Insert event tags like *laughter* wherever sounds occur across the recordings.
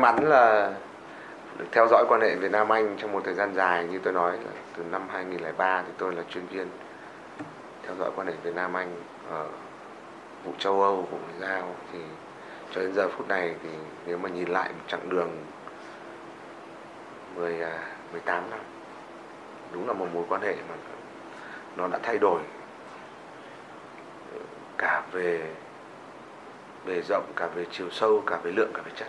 mắn là được theo dõi quan hệ Việt Nam Anh trong một thời gian dài. Như tôi nói là từ năm 2003 thì tôi là chuyên viên theo dõi quan hệ Việt Nam Anh ở vụ châu Âu, vụ ngoại giao. Thì cho đến giờ phút này thì nếu mà nhìn lại một chặng đường 10 18 à, năm đúng là một mối quan hệ mà nó đã thay đổi cả về bề rộng cả về chiều sâu cả về lượng cả về chất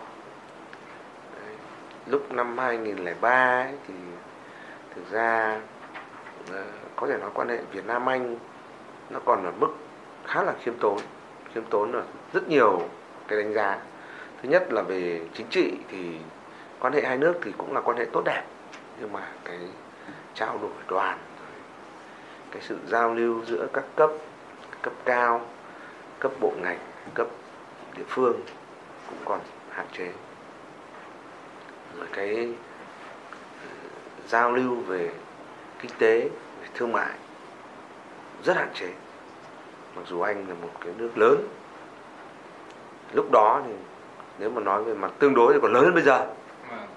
lúc năm 2003 ấy, thì thực ra ờ, có thể nói quan hệ Việt Nam Anh nó còn ở mức khá là khiêm tốn khiêm tốn ở rất nhiều cái đánh giá. Thứ nhất là về chính trị thì quan hệ hai nước thì cũng là quan hệ tốt đẹp nhưng mà cái trao đổi đoàn cái sự giao lưu giữa các cấp cấp cao cấp bộ ngành cấp địa phương cũng còn hạn chế cái ừ, giao lưu về kinh tế về thương mại rất hạn chế. Mặc dù anh là một cái nước lớn. Lúc đó thì nếu mà nói về mặt tương đối thì còn lớn hơn bây giờ. Vâng.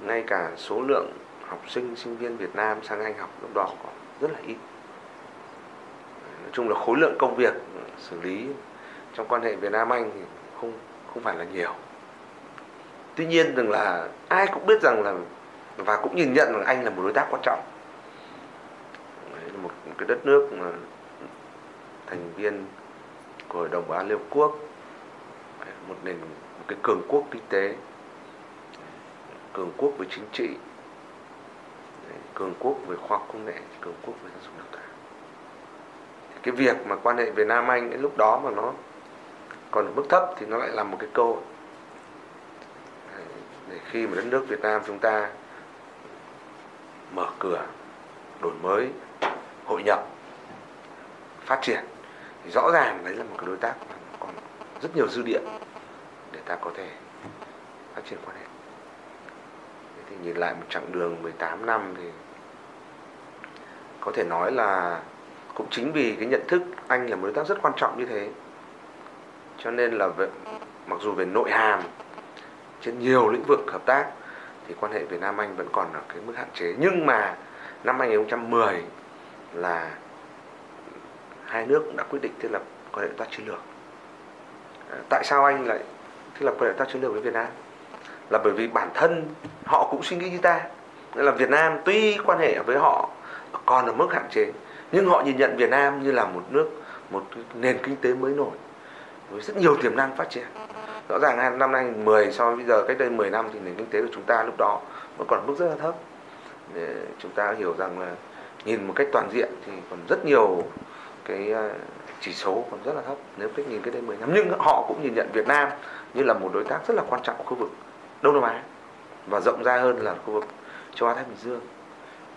ngay cả số lượng học sinh sinh viên Việt Nam sang Anh học lúc đó còn rất là ít. Nói chung là khối lượng công việc xử lý trong quan hệ Việt Nam Anh thì không không phải là nhiều tuy nhiên rằng là ai cũng biết rằng là và cũng nhìn nhận rằng Anh là một đối tác quan trọng. Đấy, một, một cái đất nước mà thành viên của Hội đồng Bảo an Liên Hợp Quốc. Một nền một cái cường quốc kinh tế. Cường quốc về chính trị. Cường quốc về khoa học công nghệ cường quốc về giáo dục đào tạo. Thì cái việc mà quan hệ Việt Nam Anh lúc đó mà nó còn ở mức thấp thì nó lại là một cái cơ hội để khi mà đất nước Việt Nam chúng ta mở cửa đổi mới hội nhập phát triển thì rõ ràng đấy là một cái đối tác mà còn rất nhiều dư địa để ta có thể phát triển quan hệ. Thế thì nhìn lại một chặng đường 18 năm thì có thể nói là cũng chính vì cái nhận thức anh là một đối tác rất quan trọng như thế cho nên là về, mặc dù về nội hàm trên nhiều lĩnh vực hợp tác thì quan hệ Việt Nam Anh vẫn còn ở cái mức hạn chế. Nhưng mà năm 2010 là hai nước cũng đã quyết định thiết lập quan hệ đối tác chiến lược. À, tại sao anh lại thiết lập quan hệ đối tác chiến lược với Việt Nam? Là bởi vì bản thân họ cũng suy nghĩ như ta. Nên là Việt Nam tuy quan hệ với họ còn ở mức hạn chế nhưng họ nhìn nhận Việt Nam như là một nước một nền kinh tế mới nổi với rất nhiều tiềm năng phát triển rõ ràng năm 2010 so với bây giờ, cách đây 10 năm thì nền kinh tế của chúng ta lúc đó vẫn còn mức rất là thấp. Để chúng ta hiểu rằng là nhìn một cách toàn diện thì còn rất nhiều cái ờ, chỉ số còn rất là thấp. Nếu cách nhìn cái đây 10 năm, nhưng họ cũng nhìn nhận Việt Nam như là một đối tác rất là quan trọng của khu vực Đông Nam Á và rộng ra hơn là khu vực châu Á Thái Bình Dương.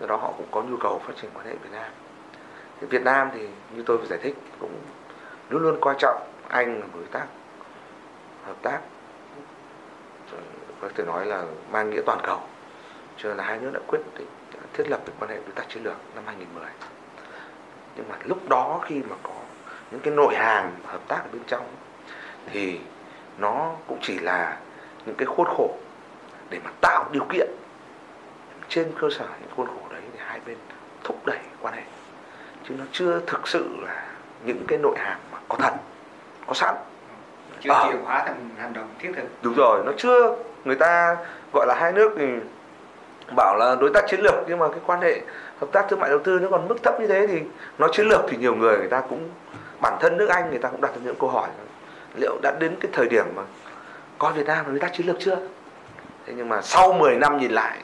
Do đó họ cũng có nhu cầu phát triển quan hệ Việt Nam. Thì Việt Nam thì như tôi vừa giải thích cũng luôn luôn coi trọng Anh là một đối tác hợp tác. Có thể nói là mang nghĩa toàn cầu. Cho nên là hai nước đã quyết định thiết lập được quan hệ đối tác chiến lược năm 2010 nhưng mà lúc đó khi mà có những cái nội hàm hợp tác ở bên trong, thì nó cũng chỉ là những cái khuôn khổ để mà tạo điều kiện trên cơ sở những khuôn khổ đấy thì hai bên thúc đẩy quan hệ. Chứ nó chưa thực sự là những cái nội hàm mà có thật, có sẵn chưa Ờ. chuyển hóa thành hành động thiết thực. Đúng rồi nó chưa người ta gọi là hai nước thì bảo là đối tác chiến lược nhưng mà cái quan hệ hợp tác thương mại đầu tư nó còn mức thấp như thế thì nói chiến lược thì nhiều người người ta cũng bản thân nước Anh người ta cũng đặt ra những câu hỏi liệu đã đến cái thời điểm mà coi Việt Nam là đối tác chiến lược chưa? Thế nhưng mà sau 10 năm nhìn lại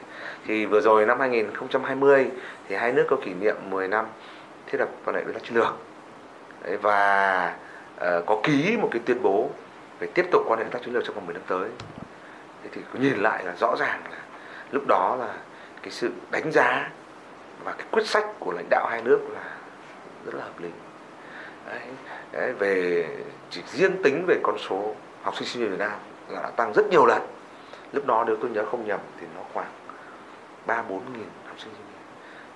thì vừa rồi năm 2020 thì hai nước có kỷ niệm 10 năm thiết lập quan hệ đối tác chiến lược. Đấy, và ờ, có ký một cái tuyên bố về tiếp tục quan hệ hợp tác chiến lược trong vòng 10 năm tới. Thế thì có nhìn lại là rõ ràng là lúc đó là cái sự đánh giá và cái quyết sách của lãnh đạo hai nước là rất là hợp lý. Đấy, đấy, về chỉ riêng tính về con số học sinh sinh viên Việt Nam là đã tăng rất nhiều lần. Lúc đó nếu tôi nhớ không nhầm thì nó khoảng ba bốn nghìn học sinh sinh viên.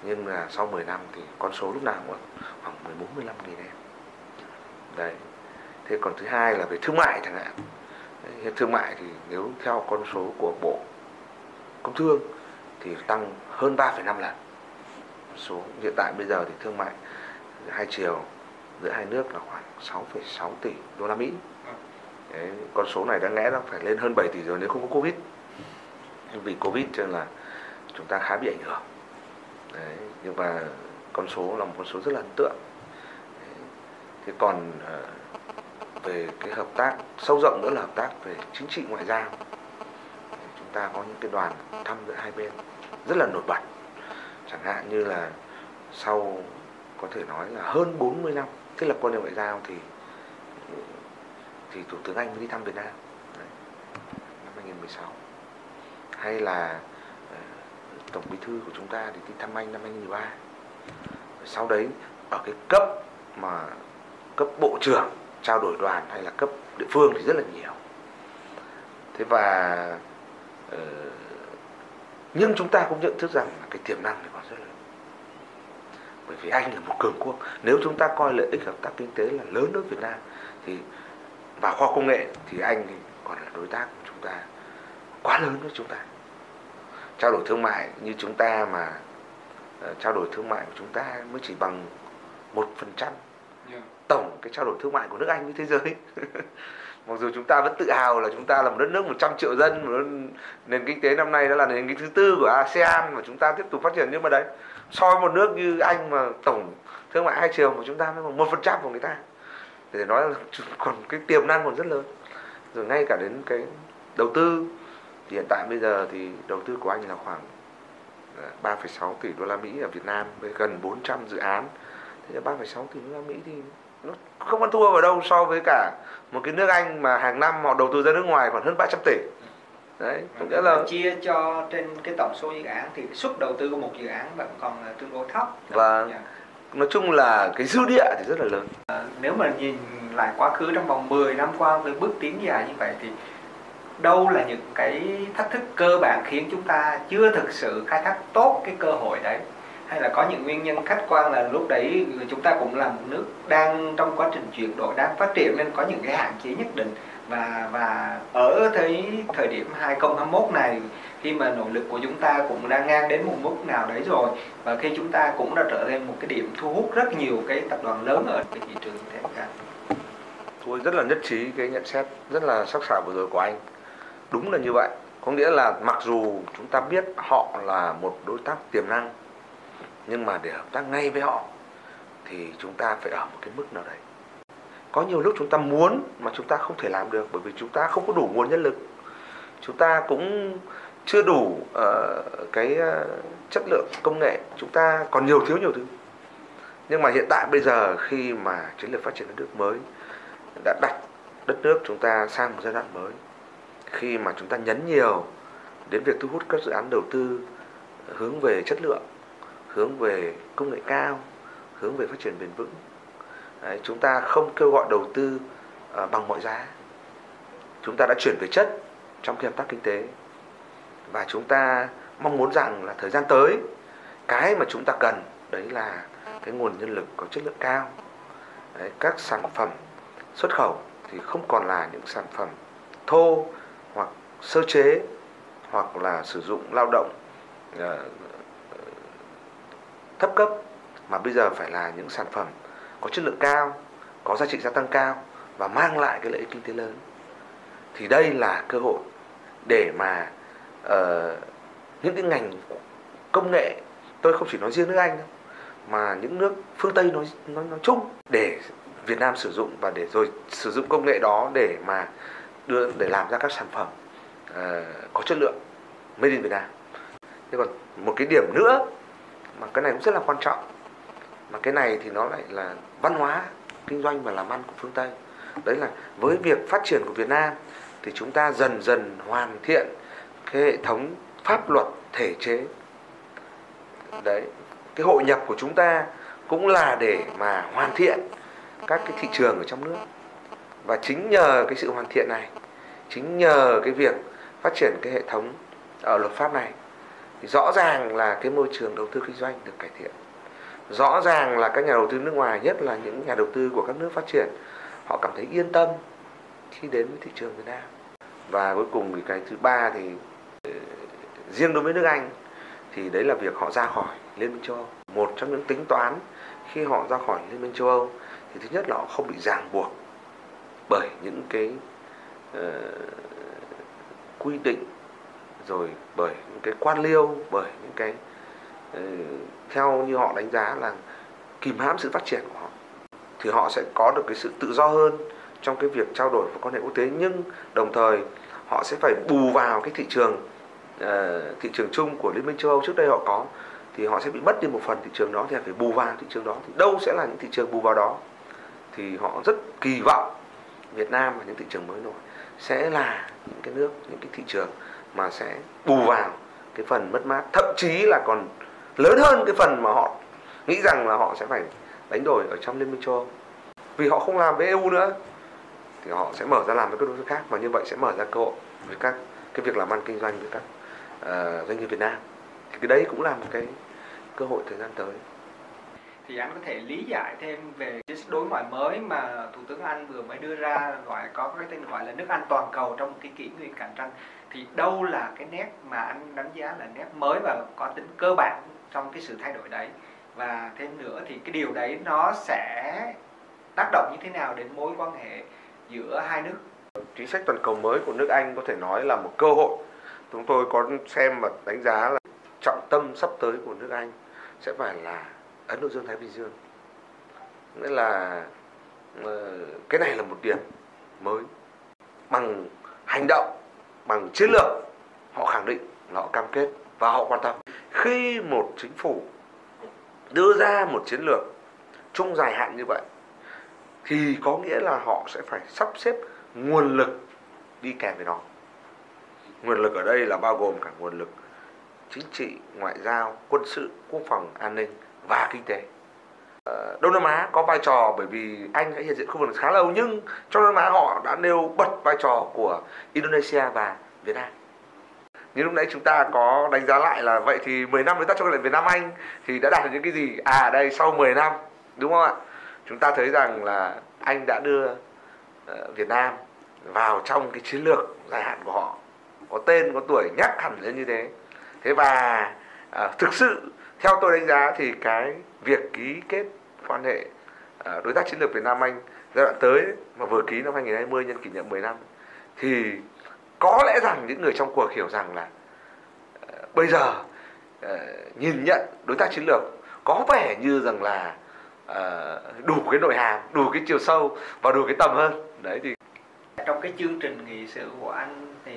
Nhưng là sau 10 năm thì con số lúc nào cũng khoảng 14 15 nghìn em. Đấy thế còn thứ hai là về thương mại chẳng hạn. Thương mại thì nếu theo con số của bộ công thương thì tăng hơn 3,5 lần. Số hiện tại bây giờ thì thương mại hai chiều giữa hai nước là khoảng 6,6 tỷ đô la Mỹ. Đấy, con số này đáng lẽ nó phải lên hơn 7 tỷ rồi nếu không có Covid. Nhưng vì Covid cho nên là chúng ta khá bị ảnh hưởng. Đấy, nhưng mà con số là một con số rất là ấn tượng. Đấy. thế còn ờ, về cái hợp tác sâu rộng nữa là hợp tác về chính trị ngoại giao. Chúng ta có những cái đoàn thăm giữa hai bên rất là nổi bật. Chẳng hạn như là sau có thể nói là hơn 40 năm thiết lập quan hệ ngoại giao thì thì thủ tướng Anh mới đi thăm Việt Nam. Đấy, năm 2016 hay là ờ, tổng bí thư của chúng ta thì đi thăm Anh năm 2013 sau đấy ở cái cấp mà cấp bộ trưởng trao đổi đoàn hay là cấp địa phương thì rất là nhiều. Thế và uh, nhưng chúng ta cũng nhận thức rằng là cái tiềm năng này còn rất lớn. Bởi vì anh là một cường quốc nếu chúng ta coi lợi ích hợp tác kinh tế là lớn đối với Việt Nam thì và khoa công nghệ thì anh thì còn là đối tác của chúng ta quá lớn với chúng ta. Trao đổi thương mại như chúng ta mà uh, trao đổi thương mại của chúng ta mới chỉ bằng một phần trăm tổng cái trao đổi thương mại của nước Anh với thế giới. *laughs* Mặc dù chúng ta vẫn tự hào là chúng ta là một đất nước 100 triệu dân một nền kinh tế năm nay đã là nền kinh tế thứ tư của ASEAN và chúng ta tiếp tục phát triển. Nhưng mà đấy so với một nước như Anh mà tổng thương mại hai chiều của chúng ta mới bằng một phần trăm của người ta để nói là còn cái tiềm năng còn rất lớn. Rồi ngay cả đến cái đầu tư thì hiện tại bây giờ thì đầu tư của anh là khoảng à, 3,6 tỷ đô la Mỹ ở Việt Nam với gần 400 dự án. Thế 3,6 tỷ đô la Mỹ thì nó không ăn thua vào đâu so với cả một cái nước Anh mà hàng năm họ đầu tư ra nước ngoài khoảng hơn 300 tỷ. Đấy có nghĩa là chia cho trên cái tổng số dự án thì suất đầu tư của một dự án vẫn còn tương đối thấp. Và dạ. nói chung là cái dư địa thì rất là lớn. À, nếu mà nhìn lại quá khứ trong vòng 10 năm qua với bước tiến dài như vậy thì đâu là những cái thách thức cơ bản khiến chúng ta chưa thực sự khai thác tốt cái cơ hội đấy hay là có những nguyên nhân khách quan là lúc đấy chúng ta cũng là một nước đang trong quá trình chuyển đổi, đang phát triển nên có những cái hạn chế nhất định. Và và ở thời thời điểm 2021 này, khi mà nội lực của chúng ta cũng đang ngang đến một mức nào đấy rồi, và khi chúng ta cũng đã trở thành một cái điểm thu hút rất nhiều cái tập đoàn lớn ở cái thị trường thế cả tôi rất là nhất trí cái nhận xét rất là sắc sảo vừa rồi của anh. Đúng là như vậy. Có nghĩa là mặc dù chúng ta biết họ là một đối tác tiềm năng nhưng mà để hợp tác ngay với họ thì chúng ta phải ở một cái mức nào đấy. Có nhiều lúc chúng ta muốn mà chúng ta không thể làm được bởi vì chúng ta không có đủ nguồn nhân lực. Chúng ta cũng chưa đủ uh, cái uh, chất lượng công nghệ. Chúng ta còn nhiều thiếu nhiều thứ. Nhưng mà hiện tại bây giờ khi mà chiến lược phát triển đất nước mới đã đặt đất nước chúng ta sang một giai đoạn mới khi mà chúng ta nhấn nhiều đến việc thu hút các dự án đầu tư hướng về chất lượng hướng về công nghệ cao hướng về phát triển bền vững. Đấy, chúng ta không kêu gọi đầu tư uh, bằng mọi giá. Chúng ta đã chuyển về chất trong cái hợp tác kinh tế. Và chúng ta mong muốn rằng là thời gian tới cái mà chúng ta cần đấy là cái nguồn nhân lực có chất lượng cao. Đấy, các sản phẩm xuất khẩu thì không còn là những sản phẩm thô hoặc sơ chế hoặc là sử dụng lao động uh, thấp cấp mà bây giờ phải là những sản phẩm có chất lượng cao có giá trị gia tăng cao và mang lại cái lợi ích kinh tế lớn thì đây là cơ hội để mà uh, những cái ngành công nghệ tôi không chỉ nói riêng nước Anh đâu mà những nước phương Tây nói nói nói chung để Việt Nam sử dụng và để rồi sử dụng công nghệ đó để mà đưa để làm ra các sản phẩm uh, có chất lượng made in Việt Nam. Thế còn một cái điểm nữa mà cái này cũng rất là quan trọng. Mà cái này thì nó lại là văn hóa, kinh doanh và làm ăn của phương Tây. Đấy là với việc phát triển của Việt Nam thì chúng ta dần dần hoàn thiện cái hệ thống pháp luật, thể chế. Đấy, cái hội nhập của chúng ta cũng là để mà hoàn thiện các cái thị trường ở trong nước. Và chính nhờ cái sự hoàn thiện này, chính nhờ cái việc phát triển cái hệ thống ở luật pháp này thì rõ ràng là cái môi trường đầu tư kinh doanh được cải thiện rõ ràng là các nhà đầu tư nước ngoài nhất là những nhà đầu tư của các nước phát triển họ cảm thấy yên tâm khi đến với thị trường Việt Nam và cuối cùng thì cái thứ ba thì ờ, riêng đối với nước Anh thì đấy là việc họ ra khỏi Liên minh châu Âu. Một trong những tính toán khi họ ra khỏi Liên minh châu Âu thì thứ nhất là họ không bị ràng buộc bởi những cái uh, quy định rồi bởi những cái quan liêu bởi những cái ờ, theo như họ đánh giá là kìm hãm sự phát triển của họ thì họ sẽ có được cái sự tự do hơn trong cái việc trao đổi và quan hệ quốc tế. Nhưng đồng thời họ sẽ phải bù vào cái thị trường uh, thị trường chung của liên minh châu âu trước đây họ có thì họ sẽ bị mất đi một phần thị trường đó thì phải bù vào thị trường đó. Thì đâu sẽ là những thị trường bù vào đó? Thì họ rất kỳ vọng Việt Nam và những thị trường mới nổi sẽ là những cái nước những cái thị trường mà sẽ bù vào cái phần mất mát. Thậm chí là còn lớn hơn cái phần mà họ nghĩ rằng là họ sẽ phải đánh đổi ở trong liên minh châu Âu. Vì họ không làm với EU nữa thì họ sẽ mở ra làm với các đối tác khác và như vậy sẽ mở ra cơ hội với các cái việc làm ăn kinh doanh với các uh, doanh nghiệp Việt Nam. Thì cái đấy cũng là một cái cơ hội thời gian tới. Thì anh có thể lý giải thêm về chính đối ngoại mới mà thủ tướng Anh vừa mới đưa ra gọi có cái tên gọi là nước Anh toàn cầu trong cái kỷ nguyên cạnh tranh thì đâu là cái nét mà anh đánh giá là nét mới và có tính cơ bản trong cái sự thay đổi đấy? Và thêm nữa thì cái điều đấy nó sẽ tác động như thế nào đến mối quan hệ giữa hai nước? Chính sách toàn cầu mới của nước Anh có thể nói là một cơ hội. Chúng tôi có xem và đánh giá là trọng tâm sắp tới của nước Anh sẽ phải là Ấn Độ Dương Thái Bình Dương. Nghĩa là ờ, cái này là một điểm mới bằng hành động bằng chiến lược, họ khẳng định là họ cam kết và họ quan tâm. Khi một chính phủ đưa ra một chiến lược chung dài hạn như vậy, thì có nghĩa là họ sẽ phải sắp xếp nguồn lực đi kèm với nó. Nguồn lực ở đây là bao gồm cả nguồn lực chính trị, ngoại giao, quân sự, quốc phòng, an ninh và kinh tế. Ờ, Đông Nam Á có vai trò bởi vì Anh đã hiện diện khu vực khá lâu nhưng trong Đông Nam Á họ đã nêu bật vai trò của Indonesia và Việt Nam. Như lúc nãy chúng ta có đánh giá lại là vậy thì 10 năm đối tác trong quan hệ Việt Nam Anh thì đã đạt được những cái gì? À đây sau 10 năm đúng không ạ? Chúng ta thấy rằng là anh đã đưa ờ, Việt Nam vào trong cái chiến lược dài hạn của họ. Có tên có tuổi nhắc hẳn lên như thế. Thế và à, thực sự theo tôi đánh giá thì cái việc ký kết quan hệ à, đối tác chiến lược Việt Nam Anh giai đoạn tới mà vừa ký năm 2020 nhân kỷ niệm 10 năm, thì có lẽ rằng những người trong cuộc hiểu rằng là à, bây giờ à, nhìn nhận đối tác chiến lược có vẻ như rằng là đủ cái nội hàm, đủ cái chiều sâu và đủ cái tầm hơn. Đấy, thì trong cái chương trình nghị sự của anh thì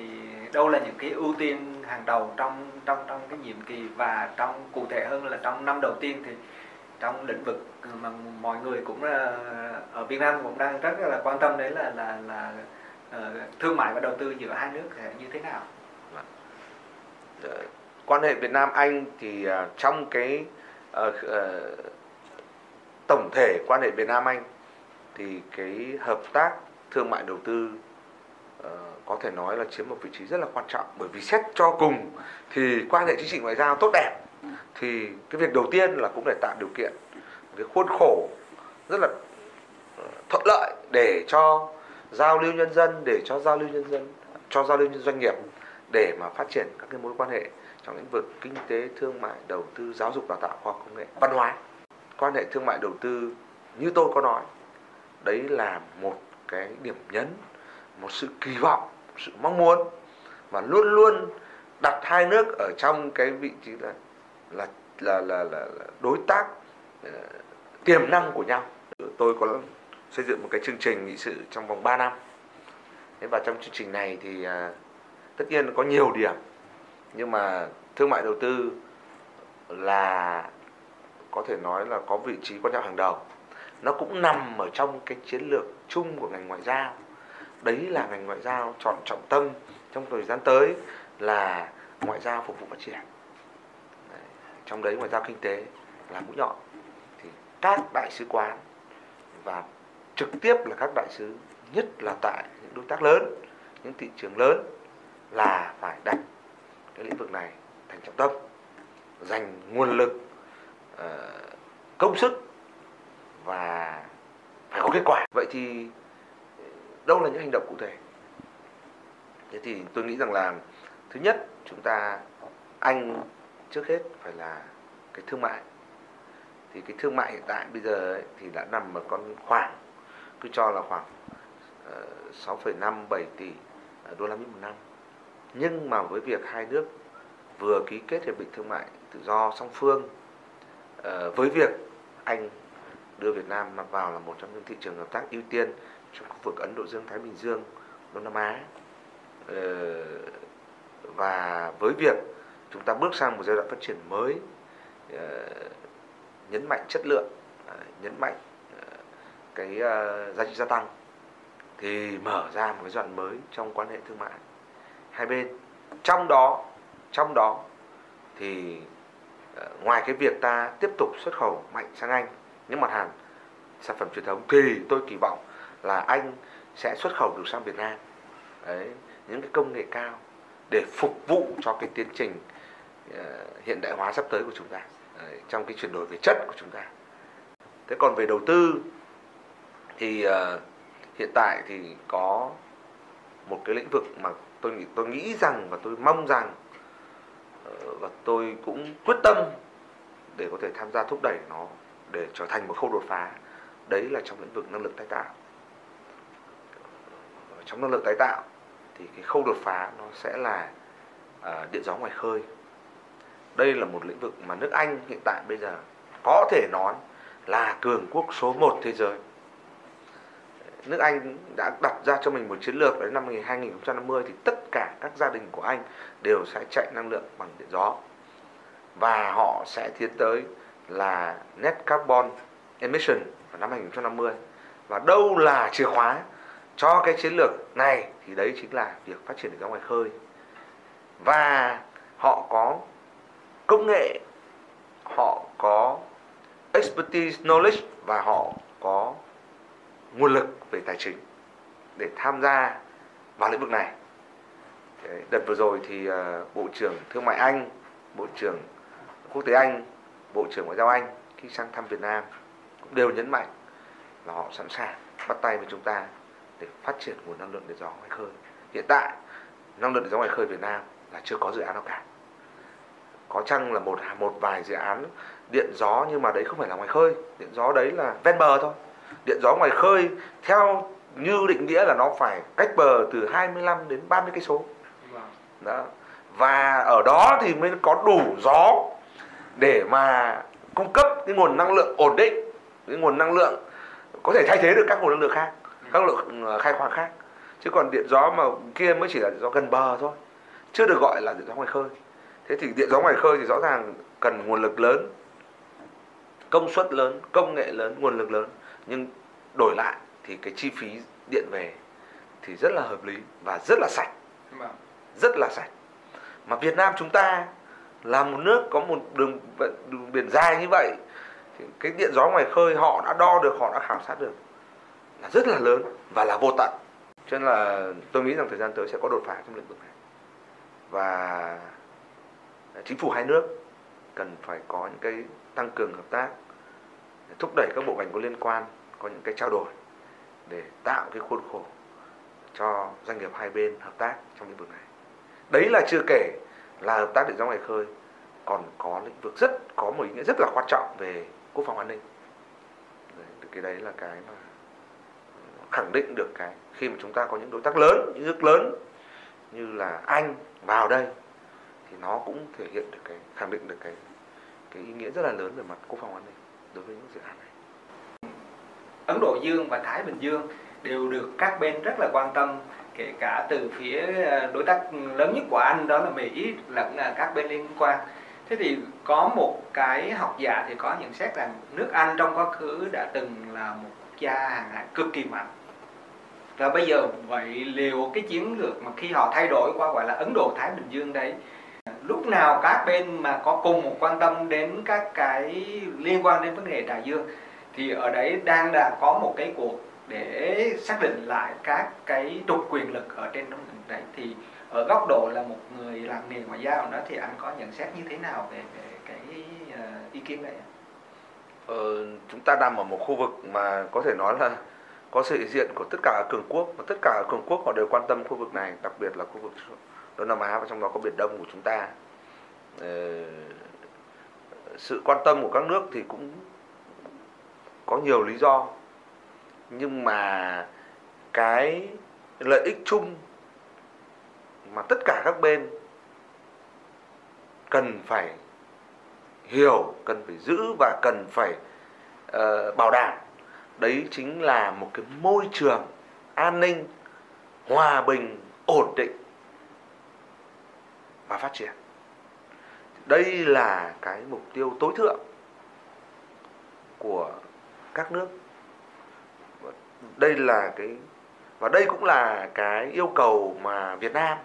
đâu là những cái ưu tiên hàng đầu trong trong trong cái nhiệm kỳ và trong cụ thể hơn là trong năm đầu tiên thì trong lĩnh vực mà mọi người cũng là ở Việt Nam cũng đang rất là quan tâm đấy là là là ờ, thương mại và đầu tư giữa hai nước sẽ như thế nào? Vâng. Ờ, quan hệ Việt Nam Anh thì trong cái uh, uh, tổng thể quan hệ Việt Nam Anh thì cái hợp tác thương mại đầu tư uh, có thể nói là chiếm một vị trí rất là quan trọng bởi vì xét cho cùng thì quan hệ chính trị ngoại giao tốt đẹp thì cái việc đầu tiên là cũng để tạo điều kiện cái khuôn khổ rất là ờ, thuận lợi để cho giao lưu nhân dân, để cho giao lưu nhân dân, cho giao lưu doanh nghiệp để mà phát triển các cái mối quan hệ trong lĩnh vực kinh tế, thương mại, đầu tư, giáo dục, đào tạo, khoa học công nghệ, văn hóa. Quan hệ thương mại đầu tư như tôi có nói, đấy là một cái điểm nhấn, một sự kỳ vọng, sự mong muốn mà luôn luôn đặt hai nước ở trong cái vị trí là là là là, là, là đối tác uh, tiềm năng của nhau. Tôi có xây dựng một cái chương trình nghị sự trong vòng 3 năm. Thế và trong chương trình này thì uh, tất nhiên có nhiều điểm. Nhưng mà thương mại đầu tư là có thể nói là có vị trí quan trọng hàng đầu. Nó cũng nằm ở trong cái chiến lược chung của ngành ngoại giao. Đấy là ngành ngoại giao chọn trọng tâm trong thời gian tới là ngoại giao phục vụ phát triển trong đấy ngoại giao kinh tế là mũi nhọn. Thì các đại sứ quán và trực tiếp là các đại sứ, nhất là tại những đối tác lớn, những thị trường lớn là phải đặt cái lĩnh vực này thành trọng tâm, dành nguồn lực ờ, công sức và phải có kết quả. Vậy thì đâu là những hành động cụ thể? Thế thì tôi nghĩ rằng là, thứ nhất, chúng ta, anh trước hết phải là cái thương mại. Thì cái thương mại hiện tại bây giờ ấy, thì đã nằm ở con khoảng cứ cho là khoảng ờ, uh, 6,57 tỷ ờ, đô la Mỹ một năm. Nhưng mà với việc hai nước vừa ký kết hiệp định thương mại tự do song phương uh, với việc anh đưa Việt Nam vào là một trong những thị trường hợp tác ưu tiên trong khu vực Ấn Độ Dương Thái Bình Dương Đông Nam Á uh, và với việc chúng ta bước sang một giai đoạn phát triển mới ờ, nhấn mạnh chất lượng ờ, nhấn mạnh ờ, cái giá trị gia tăng thì mở ra một cái giai đoạn mới trong quan hệ thương mại hai bên. Trong đó trong đó thì ngoài cái việc ta tiếp tục xuất khẩu mạnh sang Anh những mặt hàng sản phẩm truyền thống thì tôi kỳ vọng là anh sẽ xuất khẩu được sang Việt Nam. Đấy, những cái công nghệ cao để phục vụ cho cái tiến trình uh, Ờ, hiện đại hóa sắp tới của chúng ta. Trong cái chuyển đổi về chất của chúng ta. Thế còn về đầu tư thì ờ, hiện tại thì có một cái lĩnh vực mà tôi nghĩ tôi nghĩ rằng và tôi mong rằng ờ, và tôi cũng quyết tâm để có thể tham gia thúc đẩy nó để trở thành một khâu đột phá đấy là trong lĩnh vực năng lượng tái tạo. Trong năng lượng tái tạo thì cái khâu đột phá nó sẽ là uh, điện gió ngoài khơi đây là một lĩnh vực mà nước Anh hiện tại bây giờ có thể nói là cường quốc số 1 thế giới. Nước Anh đã đặt ra cho mình một chiến lược đến năm 2050 thì tất cả các gia đình của Anh đều sẽ chạy năng lượng bằng điện gió. Và họ sẽ tiến tới là net carbon emission vào năm 2050 và đâu là chìa khóa cho cái chiến lược này thì đấy chính là việc phát triển điện gió ngoài khơi. Và họ có công nghệ, họ có expertise, knowledge và họ có nguồn lực về tài chính để tham gia vào lĩnh vực này. Đợt vừa rồi thì ờ, bộ trưởng thương mại anh, bộ trưởng quốc tế anh, bộ trưởng ngoại giao anh khi sang thăm việt nam cũng đều nhấn mạnh là họ sẵn sàng bắt tay với chúng ta để phát triển nguồn năng lượng điện gió ngoài khơi. Hiện tại, năng lượng điện gió ngoài khơi việt nam là chưa có dự án nào cả có chăng là một một vài dự án điện gió nhưng mà đấy không phải là ngoài khơi. Điện gió đấy là ven bờ thôi. Điện gió ngoài khơi theo như định nghĩa là nó phải cách bờ từ 25 đến 30 cây số. Vâng. đó. Và ở đó thì mới có đủ gió để mà cung cấp cái nguồn năng lượng ổn định cái nguồn năng lượng có thể thay thế được các nguồn năng lượng khác các lượng ờ, khai khoáng khác. Chứ còn điện gió mà kia mới chỉ là gió gần bờ thôi chưa được gọi là điện gió ngoài khơi thế thì điện gió ngoài khơi thì rõ ràng cần nguồn lực lớn công suất lớn công nghệ lớn nguồn lực lớn. Nhưng đổi lại thì cái chi phí điện về thì rất là hợp lý và rất là sạch. Vâng. rất là sạch. Mà Việt Nam chúng ta là một nước có một đường, đường biển dài như vậy thì cái điện gió ngoài khơi họ đã đo được họ đã khảo sát được là rất là lớn và là vô tận. Cho nên là tôi nghĩ rằng thời gian tới sẽ có đột phá trong lĩnh vực này. Và chính phủ hai nước cần phải có những cái tăng cường hợp tác thúc đẩy các bộ ngành có liên quan có những cái trao đổi để tạo cái khuôn khổ cho doanh nghiệp hai bên hợp tác trong lĩnh vực này. Đấy là chưa kể là hợp tác định gió ngoài khơi còn có lĩnh vực rất có một ý nghĩa rất là quan trọng về quốc phòng an ninh. Đấy, cái đấy là cái mà ờ, khẳng định được cái khi mà chúng ta có những đối tác lớn những nước lớn như là anh vào đây thì nó cũng thể hiện được cái, khẳng định được cái cái ý nghĩa rất là lớn về mặt quốc phòng an ninh đối với những dự án này. Ấn Độ Dương và Thái Bình Dương đều được các bên rất là quan tâm, kể cả từ phía ờ, đối tác lớn nhất của Anh, đó là Mỹ, lẫn là các bên liên quan. Thế thì có một cái học giả thì có nhận xét rằng nước Anh trong quá khứ đã từng là một quốc gia hàng hải cực kỳ mạnh. Và bây giờ vậy liệu cái chiến lược mà khi họ thay đổi qua gọi là Ấn Độ Thái Bình Dương đấy lúc nào các bên mà có cùng một quan tâm đến các cái liên quan đến vấn đề đại dương thì ở đấy đang là có một cái cuộc để xác định lại các cái trục quyền lực ở trên trong đấy. Thì ở góc độ là một người làm nghề ngoại giao đó thì anh có nhận xét như thế nào về, về cái ờ, ý kiến này ờ, chúng ta nằm ở một khu vực mà có thể nói là có sự hiện diện của tất cả cường quốc và tất cả cường quốc họ đều quan tâm khu vực này đặc biệt là khu vực Đông Nam Á và trong đó có Biển Đông của chúng ta. Ờ, sự quan tâm của các nước thì cũng có nhiều lý do. Nhưng mà cái lợi ích chung mà tất cả các bên cần phải hiểu cần phải giữ và cần phải uh, bảo đảm đấy chính là một cái môi trường an ninh hòa bình ổn định và phát triển. Đây là cái mục tiêu tối thượng của các nước. Đây là cái và đây cũng là cái yêu cầu mà Việt Nam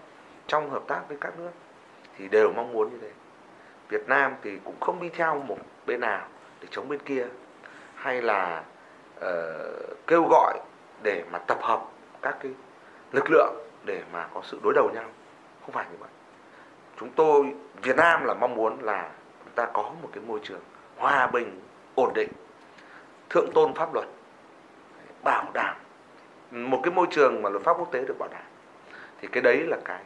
trong hợp tác với các nước thì đều mong muốn như thế. Việt Nam thì cũng không đi theo một bên nào để chống bên kia hay là uh, kêu gọi để mà tập hợp các cái lực lượng để mà có sự đối đầu nhau. Không phải như vậy chúng tôi Việt Nam là mong muốn là chúng ta có một cái môi trường hòa bình ổn định thượng tôn pháp luật bảo đảm một cái môi trường mà luật pháp quốc tế được bảo đảm. Thì cái đấy là cái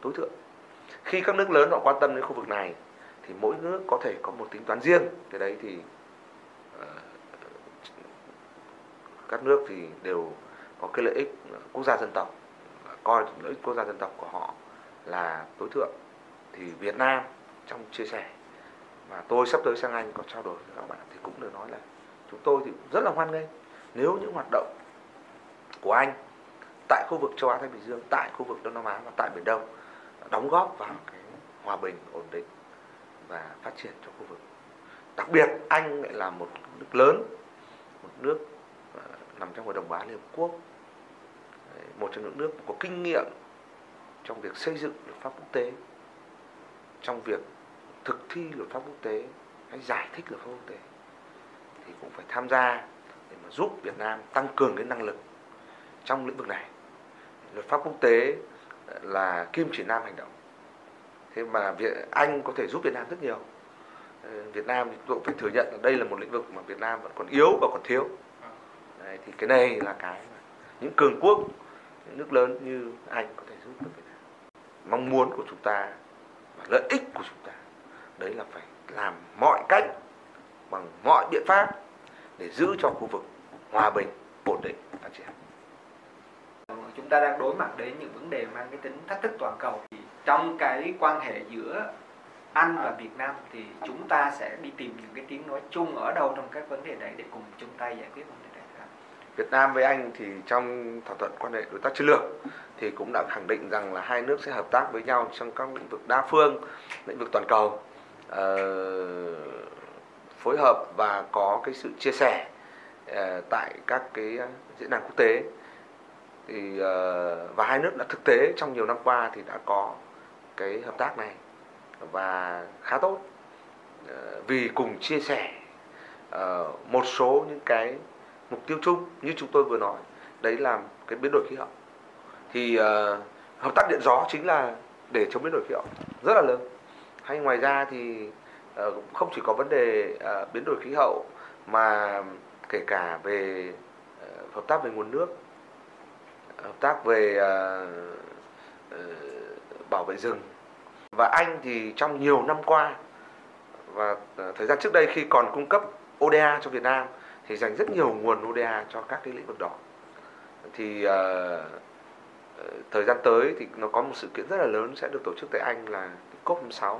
tối thượng. Khi các nước lớn họ quan tâm đến khu vực này thì mỗi nước có thể có một tính toán riêng. Cái đấy thì uh, các nước thì đều có cái lợi ích ờ, quốc gia dân tộc coi lợi ích quốc gia dân tộc của họ là tối thượng thì Việt Nam trong chia sẻ và tôi sắp tới sang Anh có trao đổi với các bạn thì cũng được nói là chúng tôi thì rất là hoan nghênh. Nếu những hoạt động của anh tại khu vực châu Á Thái Bình Dương, tại khu vực Đông Nam Á và tại Biển Đông đóng góp vào cái hòa bình, ổn định và phát triển cho khu vực. Đặc biệt anh lại là một nước lớn, một nước ờ, nằm trong hội đồng bảo an Liên Hợp Quốc, một trong những nước có kinh nghiệm trong việc xây dựng luật pháp quốc tế, trong việc thực thi luật pháp quốc tế hay giải thích luật pháp quốc tế thì cũng phải tham gia để mà giúp Việt Nam tăng cường cái năng lực trong lĩnh vực này. Luật pháp quốc tế ờ, là kim chỉ nam hành động. Thế mà Việt Anh có thể giúp Việt Nam rất nhiều. Ờ, Việt Nam thì cũng phải thừa nhận là đây là một lĩnh vực mà Việt Nam vẫn còn yếu và còn thiếu. Đấy, thì cái này là cái mà những cường quốc những nước lớn như Anh có thể giúp được Việt Nam. Mong muốn của chúng ta và lợi ích của chúng ta. Đấy là phải làm mọi cách bằng mọi biện pháp để giữ cho khu vực hòa bình, ổn định, phát triển. Chúng ta đang đối mặt đến những vấn đề mang cái tính thách thức toàn cầu. Trong cái quan hệ giữa anh và Việt Nam thì chúng ta sẽ đi tìm những cái tiếng nói chung ở đâu trong các vấn đề đấy để cùng chung tay giải quyết vấn đề đấy. Việt Nam với Anh thì trong thỏa thuận quan hệ đối tác chiến lược thì cũng đã khẳng định rằng là hai nước sẽ hợp tác với nhau trong các lĩnh vực đa phương, lĩnh vực toàn cầu, uh, phối hợp và có cái sự chia sẻ uh, tại các cái diễn đàn quốc tế. Thì uh, và hai nước đã thực tế trong nhiều năm qua thì đã có cái hợp tác này và khá tốt. Uh, vì cùng chia sẻ uh, một số những cái mục tiêu chung như chúng tôi vừa nói đấy là cái biến đổi khí hậu. Thì uh, hợp tác điện gió chính là để chống biến đổi khí hậu rất là lớn. Hay ngoài ra thì uh, không chỉ có vấn đề uh, biến đổi khí hậu mà kể cả về uh, hợp tác về nguồn nước hợp tác về uh, uh, bảo vệ rừng. Và anh thì trong nhiều năm qua và thời gian trước đây khi còn cung cấp ODA cho Việt Nam thì dành rất nhiều nguồn ODA cho các cái lĩnh vực đó. Thì uh, thời gian tới thì nó có một sự kiện rất là lớn sẽ được tổ chức tại Anh là COP26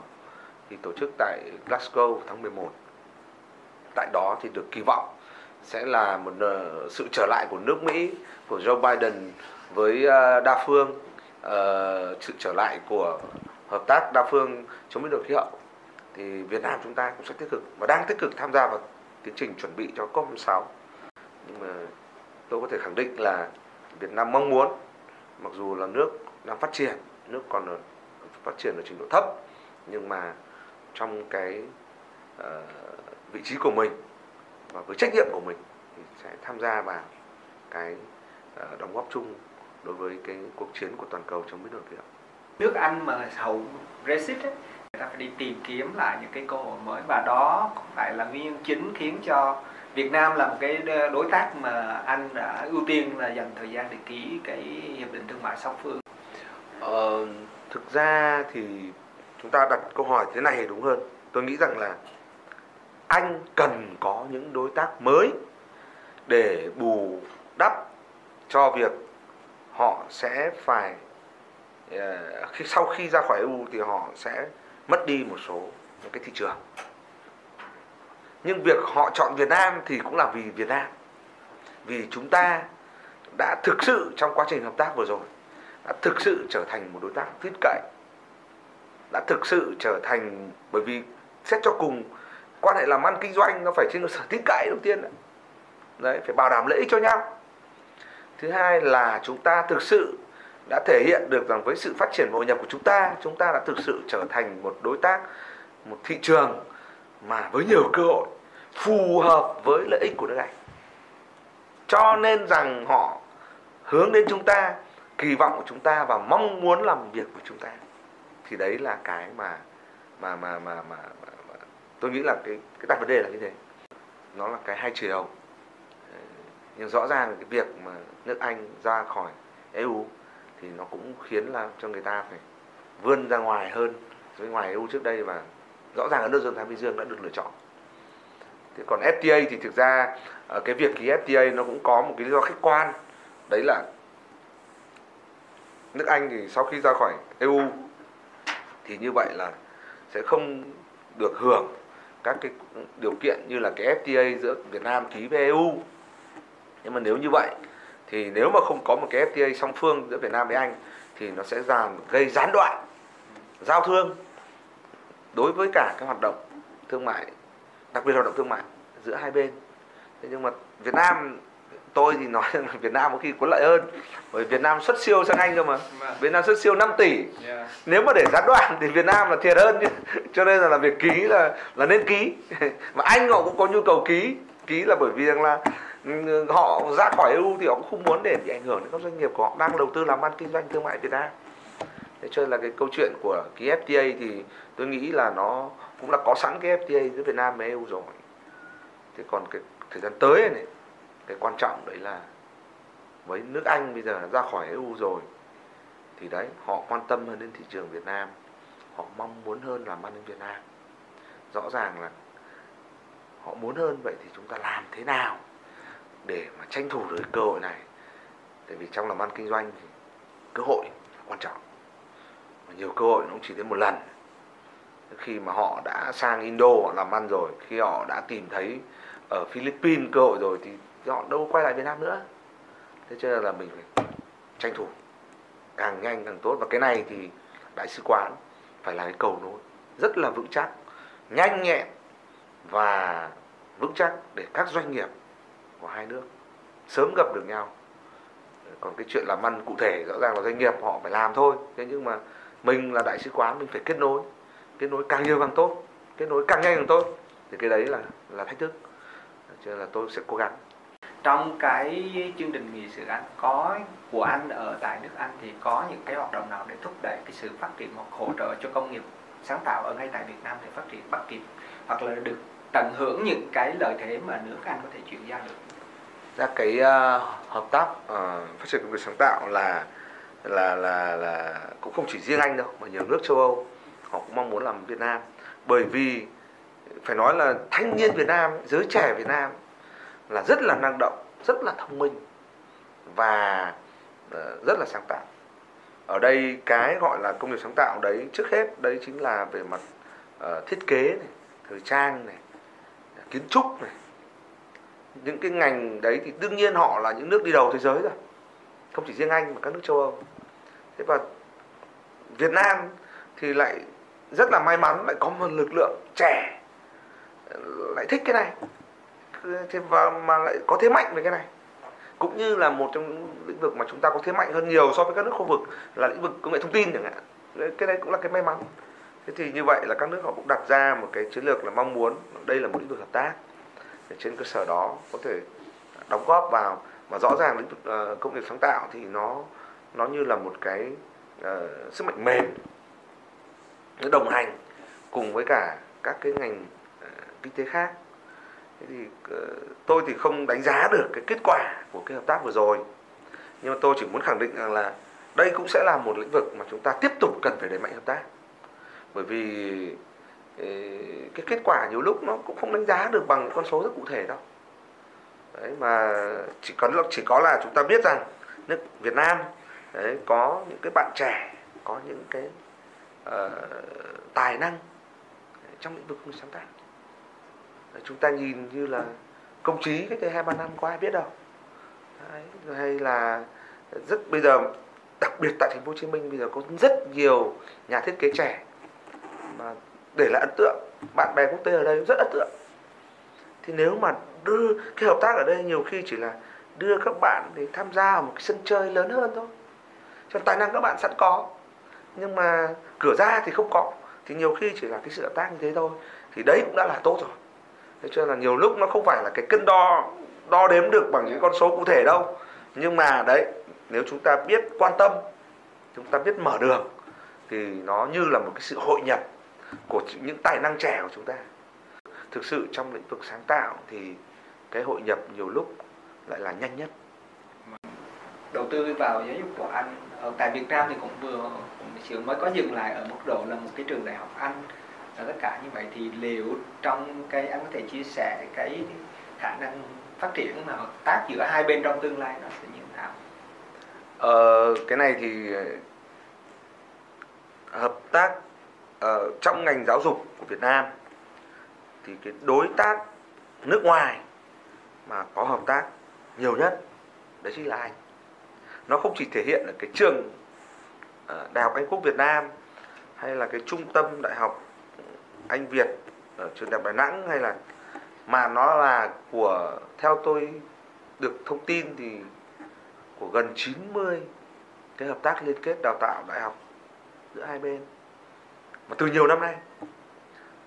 thì tổ chức tại Glasgow tháng 11 tại đó thì được kỳ vọng sẽ là một uh, sự trở lại của nước Mỹ của Joe Biden với uh, đa phương uh, sự trở lại của hợp tác đa phương chống biến đổi khí hậu. Thì Việt Nam chúng ta cũng sẽ tích cực và đang tích cực tham gia vào tiến trình chuẩn bị cho COP26 nhưng mà tôi có thể khẳng định là Việt Nam mong muốn mặc dù là nước đang phát triển nước còn ở, phát triển ở trình độ thấp nhưng mà trong cái uh, vị trí của mình và với trách nhiệm của mình thì sẽ tham gia vào cái uh, đóng góp chung đối với cái cuộc chiến của toàn cầu trong biến đổi khí hậu. Nước Anh mà hậu Brexit ấy, ta phải đi tìm kiếm lại những cái cơ hội mới và đó cũng phải là nguyên nhân chính khiến cho Việt Nam là một cái đối tác mà anh đã ưu tiên là dành thời gian để ký cái hiệp định thương mại song phương. Ờ, thực ra thì chúng ta đặt câu hỏi thế này đúng hơn. Tôi nghĩ rằng là anh cần có những đối tác mới để bù đắp cho việc họ sẽ phải ờ, khi sau khi ra khỏi EU thì họ sẽ mất đi một số những cái thị trường. Nhưng việc họ chọn Việt Nam thì cũng là vì Việt Nam. Vì chúng ta đã thực sự trong quá trình hợp tác vừa rồi, đã thực sự trở thành một đối tác tin cậy, đã thực sự trở thành, bởi vì xét cho cùng, quan hệ làm ăn kinh doanh nó phải trên cơ sở tin cậy đầu tiên đấy. đấy, phải bảo đảm lợi ích cho nhau. Thứ hai là chúng ta thực sự đã thể hiện được rằng với sự phát triển hội nhập của chúng ta chúng ta đã thực sự trở thành một đối tác một thị trường mà với nhiều cơ hội phù hợp với lợi ích của nước Anh. Cho nên rằng họ hướng đến chúng ta, kỳ vọng của chúng ta và mong muốn làm việc với chúng ta. Thì đấy là cái mà mà mà mà mà, mà, mà tôi nghĩ là cái cái đặt vấn đề là như thế. Nó là cái hai chiều. Ờ, nhưng rõ ràng cái việc mà nước Anh ra khỏi EU thì nó cũng khiến là cho người ta phải vươn ra ngoài hơn. Với ngoài EU trước đây và rõ ràng Ấn Độ Dương Thái Bình Dương đã được lựa chọn. Thế còn FTA thì thực ra ờ, cái việc ký FTA nó cũng có một cái lý do khách quan. Đấy là nước Anh thì sau khi ra khỏi EU thì như vậy là sẽ không được hưởng các cái điều kiện như là cái FTA giữa Việt Nam ký với EU. Nhưng mà nếu như vậy thì nếu mà không có một cái FTA song phương giữa Việt Nam với Anh thì nó sẽ làm gây gián đoạn giao thương đối với cả các hoạt động thương mại đặc biệt hoạt động thương mại giữa hai bên. Thế nhưng mà Việt Nam tôi thì nói rằng là Việt Nam có khi có lợi hơn bởi Việt Nam xuất siêu sang Anh cơ mà. Vâng. Việt Nam xuất siêu 5 tỷ. Yeah. nếu mà để gián đoạn thì Việt Nam là thiệt hơn chứ *laughs* cho nên là, là việc ký là là nên ký. *laughs* Mà Anh họ cũng có nhu cầu ký. Ký là bởi vì rằng là họ ra khỏi EU thì họ cũng không muốn để bị ảnh hưởng đến các doanh nghiệp của họ. Đang đầu tư làm ăn kinh doanh thương mại Việt Nam. Thế cho nên là cái câu chuyện của ký FTA thì tôi nghĩ là nó cũng đã có sẵn cái FTA giữa Việt Nam và EU rồi. Thế còn cái thời gian tới này, cái quan trọng đấy là với nước Anh bây giờ ra khỏi EU rồi, thì đấy, họ quan tâm hơn đến thị trường Việt Nam. Họ mong muốn hơn làm ăn đến Việt Nam. Rõ ràng là họ muốn hơn, vậy thì chúng ta làm thế nào? Để mà tranh thủ được cơ hội này. Tại vì trong làm ăn kinh doanh thì cơ hội là quan trọng. Và nhiều cơ hội nó cũng chỉ đến một lần. Khi mà họ đã sang Indo, họ làm ăn rồi, khi họ đã tìm thấy ở Philippines cơ hội rồi thì họ đâu quay lại Việt Nam nữa. Thế cho nên là mình phải tranh thủ càng nhanh càng tốt. Và cái này thì đại sứ quán phải là cái cầu nối rất là vững chắc, nhanh nhẹn và vững chắc để các doanh nghiệp của hai nước, sớm gặp được nhau. Còn cái chuyện làm ăn cụ thể rõ ràng là doanh nghiệp họ phải làm thôi. Thế nhưng mà mình là đại sứ quán, mình phải kết nối kết nối càng nhiều càng tốt, kết nối càng nhanh càng tốt. Thì cái đấy là là thách thức. Cho nên là tôi sẽ cố gắng. Trong cái chương trình nghị sự anh có của anh ở tại nước Anh thì có những cái hoạt động nào để thúc đẩy cái sự phát triển hoặc hỗ trợ cho công nghiệp sáng tạo ở ngay tại Việt Nam để phát triển bắt kịp hoặc là được tận hưởng những cái lợi thế mà nước Anh có thể chuyển giao được. Ra cái uh, hợp tác uh, phát triển công nghiệp sáng tạo là là là là cũng không chỉ riêng Anh đâu mà nhiều nước châu Âu họ cũng mong muốn làm Việt Nam. Bởi vì phải nói là thanh niên Việt Nam giới trẻ Việt Nam là rất là năng động rất là thông minh và ờ, rất là sáng tạo. Ở đây cái gọi là công nghiệp sáng tạo đấy trước hết đấy chính là về mặt uh, thiết kế này thời trang này kiến trúc này. Những cái ngành đấy thì đương nhiên họ là những nước đi đầu thế giới rồi. Không chỉ riêng anh mà các nước châu âu. Thế và việt nam thì lại rất là may mắn, lại có một lực lượng trẻ, lại thích cái này. Và mà lại có thế mạnh về cái này. Cũng như là một trong những lĩnh vực mà chúng ta có thế mạnh hơn nhiều so với các nước khu vực là lĩnh vực công nghệ thông tin chẳng hạn. Cái này cũng là cái may mắn thế thì như vậy là các nước họ cũng đặt ra một cái chiến lược là mong muốn đây là một lĩnh vực hợp tác. Để trên cơ sở đó có thể đóng góp vào. Mà rõ ràng lĩnh vực ờ, công nghiệp sáng tạo thì nó nó như là một cái uh, sức mạnh mềm nó đồng hành cùng với cả các cái ngành uh, kinh tế khác. Thế thì uh, tôi thì không đánh giá được cái kết quả của cái hợp tác vừa rồi. Nhưng mà tôi chỉ muốn khẳng định rằng là đây cũng sẽ là một lĩnh vực mà chúng ta tiếp tục cần phải đẩy mạnh hợp tác bởi vì ờ, cái kết quả nhiều lúc nó cũng không đánh giá được bằng con số rất cụ thể đâu. Đấy mà chỉ có chỉ có là chúng ta biết rằng nước Việt Nam đấy, có những cái bạn trẻ có những cái uh, tài năng trong lĩnh vực sáng tạo. Đấy, chúng ta nhìn như là công trí cách đây hai ba năm có ai biết đâu. Đấy, hay là rất bây giờ đặc biệt tại thành phố Hồ Chí Minh bây giờ có rất nhiều nhà thiết kế trẻ mà để lại ấn tượng. Bạn bè quốc tế ở đây rất ấn tượng. Thì nếu mà đưa cái hợp tác ở đây nhiều khi chỉ là đưa các bạn để tham gia vào một cái sân chơi lớn hơn thôi. Cho tài năng các bạn sẵn có. Nhưng mà cửa ra thì không có. Thì nhiều khi chỉ là cái sự hợp tác như thế thôi. Thì đấy cũng đã là tốt rồi. Thế cho nên là nhiều lúc nó không phải là cái cân đo đo đếm được bằng những con số cụ thể đâu. Nhưng mà đấy, nếu chúng ta biết quan tâm, chúng ta biết mở đường, thì nó như là một cái sự hội nhập của những tài năng trẻ của chúng ta. Thực sự trong lĩnh vực sáng tạo thì cái hội nhập nhiều lúc lại là nhanh nhất. Đầu tư vào giáo dục của anh ở tại Việt Nam thì cũng vừa cũng mới có dừng lại ở mức độ là một cái trường đại học Anh và tất cả như vậy. Thì liệu trong cái anh có thể chia sẻ cái khả năng phát triển mà hợp tác giữa hai bên trong tương lai nó sẽ như thế nào? Ờ, cái này thì hợp tác uh, trong ngành giáo dục của Việt Nam thì cái đối tác nước ngoài mà có hợp tác nhiều nhất đấy chính là anh. Nó không chỉ thể hiện ở cái trường uh, đại học anh quốc việt nam hay là cái trung tâm đại học anh việt ở trường đại học đà nẵng hay là mà nó là của theo tôi được thông tin thì của gần 90 cái hợp tác liên kết đào tạo đại học giữa hai bên mà từ nhiều năm nay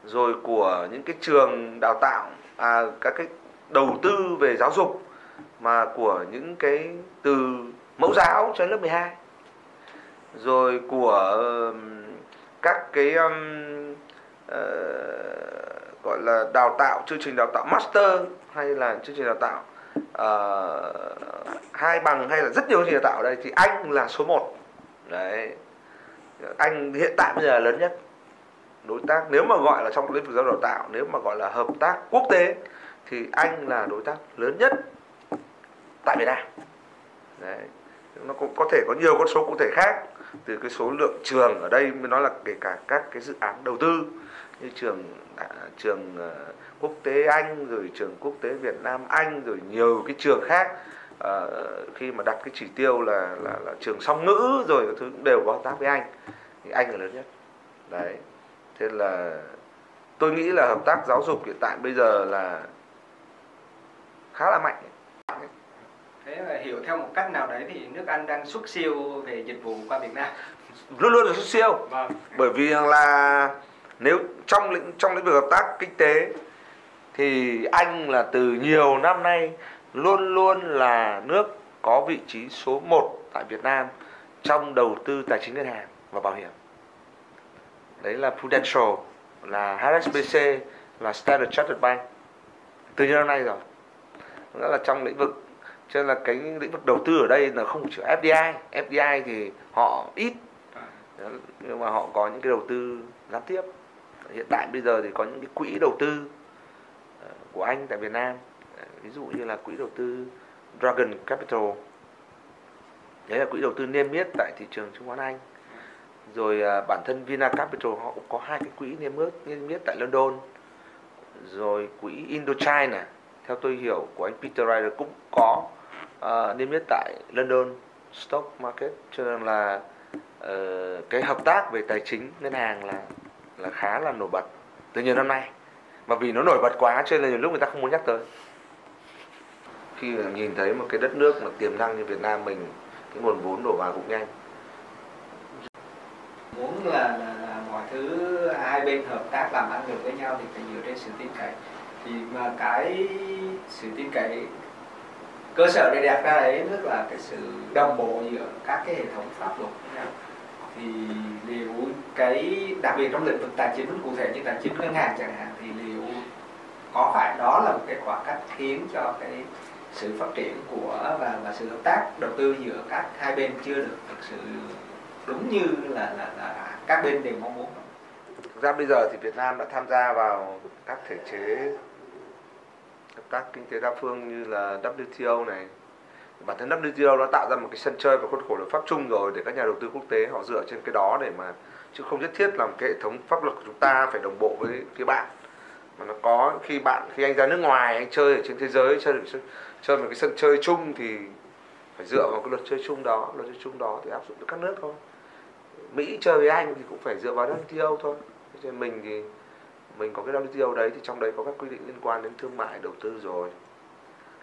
rồi của những cái trường đào tạo à, các cái đầu tư về giáo dục mà của những cái từ mẫu giáo cho lớp 12 rồi của uh, các cái um, uh, gọi là đào tạo chương trình đào tạo master hay là chương trình đào tạo uh, hai bằng hay là rất nhiều chương trình đào tạo ở đây thì anh là số 1 đấy. Anh hiện tại bây giờ là lớn nhất đối tác. Nếu mà gọi là trong lĩnh vực giáo dục đào tạo nếu mà gọi là hợp tác quốc tế thì anh là đối tác lớn nhất tại Việt Nam. Đấy. nó cũng có thể có nhiều con số cụ thể khác từ cái số lượng trường ở đây mới nói là kể cả các cái dự án đầu tư như trường à, trường ờ, quốc tế Anh rồi trường quốc tế Việt Nam Anh rồi nhiều cái trường khác. À, khi mà đặt cái chỉ tiêu là là, là trường song ngữ rồi các thứ cũng đều có hợp tác với anh. Thì anh là lớn nhất. Đấy thế là tôi nghĩ là hợp tác giáo dục hiện tại bây giờ là khá là mạnh. Thế là hiểu theo một cách nào đấy thì nước Anh đang xuất siêu về dịch vụ qua Việt Nam. Luôn luôn là xuất siêu. Vâng. bởi vì là nếu trong lĩnh trong lĩnh vực hợp tác kinh tế thì Anh là từ nhiều năm nay luôn luôn là nước có vị trí số 1 tại Việt Nam trong đầu tư tài chính ngân hàng và bảo hiểm đấy là Prudential, là HSBC là Standard Chartered Bank. Từ nhiều năm nay rồi. Đó là trong lĩnh vực. Cho nên là cái lĩnh vực đầu tư ở đây là không chỉ FDI FDI thì họ ít. Nhưng mà họ có những cái đầu tư gián tiếp. Hiện tại bây giờ thì có những cái quỹ đầu tư ờ, của anh tại Việt Nam. Ví dụ như là quỹ đầu tư Dragon Capital. Đấy là quỹ đầu tư niêm yết tại thị trường chứng khoán Anh rồi à, bản thân Vina Capital họ cũng có hai cái quỹ niêm yết niêm yết tại London. Rồi quỹ Indochina theo tôi hiểu của anh Peter Ryder cũng có uh, niêm yết tại London Stock Market. Cho nên là uh, cái hợp tác về tài chính ngân hàng là là khá là nổi bật từ nhiều năm nay. Mà vì nó nổi bật quá cho nên là nhiều lúc người ta không muốn nhắc tới. Khi nhìn thấy một cái đất nước mà tiềm năng như Việt Nam mình cái nguồn vốn đổ vào cũng nhanh muốn là, là, là mọi thứ hai bên hợp tác làm ăn được với nhau thì phải dựa trên sự tin cậy. Thì mà cái sự tin cậy cơ sở để đạt ra đấy tức là cái sự đồng bộ giữa các cái hệ thống pháp luật với nhau. Thì liệu cái đặc biệt trong lĩnh vực tài chính cụ thể như tài chính ngân hàng chẳng hạn thì liệu có phải đó là một cái khoảng cách khiến cho cái sự phát triển của và và sự hợp tác đầu tư giữa các hai bên chưa được thực sự đúng như là là, là các bên đều mong muốn. Thực ra bây giờ thì Việt Nam đã tham gia vào các thể chế hợp tác kinh tế đa phương như là WTO này. Bản thân WTO nó tạo ra một cái sân chơi và khuôn khổ luật pháp chung rồi để các nhà đầu tư quốc tế họ dựa trên cái đó để mà chứ không nhất thiết làm cái hệ thống pháp luật của chúng ta phải đồng bộ với phía bạn. Mà nó có khi bạn khi anh ra nước ngoài anh chơi ở trên thế giới chơi được chơi một cái sân chơi chung thì phải dựa vào cái luật chơi chung đó luật chơi chung đó thì áp dụng được các nước thôi. Mỹ chơi với anh thì cũng phải dựa vào WTO thôi. Thế mình thì mình có cái WTO đấy thì trong đấy có các quy định liên quan đến thương mại đầu tư rồi.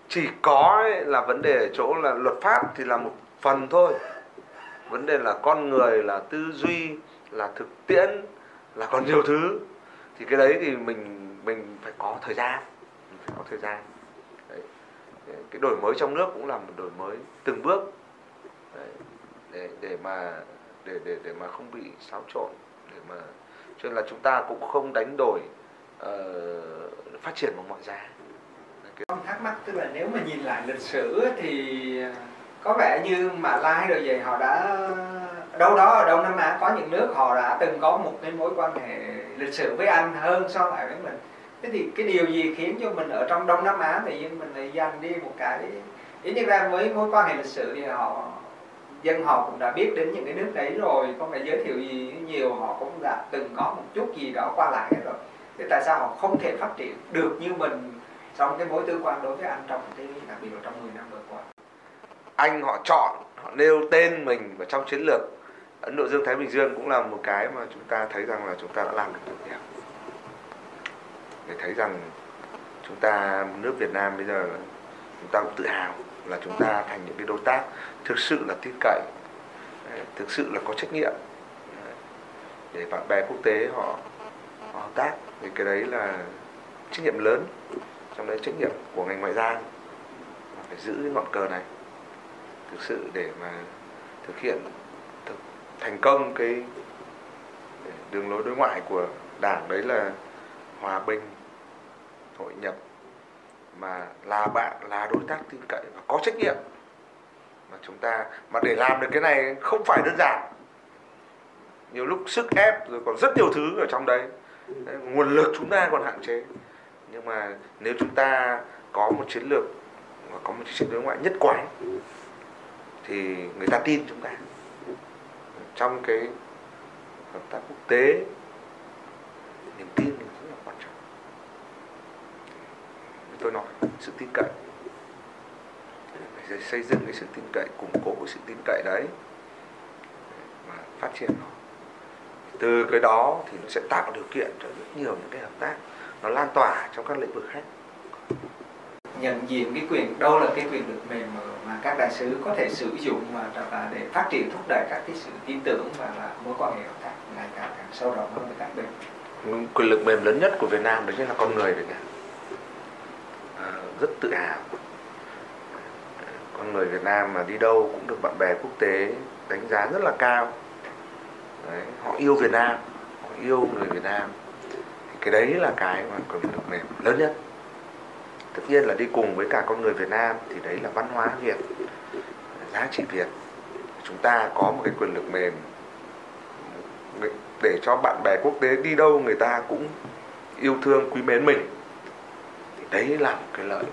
Chỉ có ấy, là vấn đề ở chỗ là luật pháp thì là một phần thôi. Vấn đề là con người là tư duy là thực tiễn là còn nhiều thứ. Thì cái đấy thì mình mình phải có thời gian mình phải có thời gian. Đấy. cái đổi mới trong nước cũng là một đổi mới từng bước. Đấy. để để mà để để để mà không bị xáo trộn để mà cho nên là chúng ta cũng không đánh đổi uh, phát triển bằng mọi giá. Con thắc mắc tức là nếu mà nhìn lại lịch sử thì ờ, có vẻ như Mã Lai rồi vậy họ đã đâu đó ở Đông Nam Á có những nước họ đã từng có một cái mối quan hệ lịch sử với Anh hơn so lại với mình. Thế thì cái điều gì khiến cho mình ở trong Đông Nam Á thì mình lại dành đi một cái ý như ra với mối quan hệ lịch sử thì họ dân họ cũng đã biết đến những cái nước đấy rồi không phải giới thiệu gì nhiều, họ cũng đã từng có một chút gì đó qua lại hết rồi. Thế tại sao họ không thể phát triển được như mình trong cái mối tương quan đối với anh trong cái đặc biệt là trong 10 năm vừa qua? Anh họ chọn, họ nêu tên mình vào trong chiến lược. Ấn Độ Dương Thái Bình Dương cũng là một cái mà chúng ta thấy rằng là chúng ta đã làm được điều để thấy rằng chúng ta, nước Việt Nam bây giờ chúng ta cũng tự hào là chúng ta thành những cái đối tác thực sự là tin cậy ờ, thực sự là có trách nhiệm ờ, để bạn bè quốc tế họ, họ hợp tác thì cái đấy là trách nhiệm lớn. Trong đấy trách nhiệm của ngành ngoại giao phải giữ cái ngọn cờ này thực sự để mà thực hiện thực, thành công cái ờ, đường lối đối ngoại của đảng. Đấy là hòa bình hội nhập mà là bạn, là đối tác tin cậy và có trách nhiệm. Mà chúng ta, mà để làm được cái này không phải đơn giản. Nhiều lúc sức ép rồi còn rất nhiều thứ ở trong đấy. Nguồn lực chúng ta còn hạn chế. Nhưng mà nếu chúng ta có một chiến lược và có một chiến lược đối ngoại nhất quán, thì người ta tin chúng ta. Trong cái hợp tác quốc tế, niềm tin là rất là quan trọng tôi nói sự tin cậy. Phải xây dựng cái sự tin cậy củng cố sự tin cậy đấy và phát triển nó. Từ cái đó thì nó sẽ tạo điều kiện cho rất nhiều những cái hợp tác nó lan tỏa trong các lĩnh vực khác. Nhận diện cái quyền đâu là cái quyền lực mềm mà, các đại sứ có thể sử dụng mà để phát triển thúc đẩy các cái sự tin tưởng và là mối quan hệ hợp tác ngày càng càng sâu rộng hơn với các bên. Quyền lực mềm lớn nhất của Việt Nam đó chính là con người Việt Nam rất tự hào. Con người Việt Nam mà đi đâu cũng được bạn bè quốc tế đánh giá rất là cao. Đấy, họ yêu Việt Nam họ yêu người Việt Nam. Thì cái đấy là cái mà quyền lực mềm lớn nhất. Tất nhiên là đi cùng với cả con người Việt Nam thì đấy là văn hóa Việt giá trị Việt. Chúng ta có một cái quyền lực mềm. Để cho bạn bè quốc tế đi đâu người ta cũng yêu thương quý mến mình đấy là một cái lợi.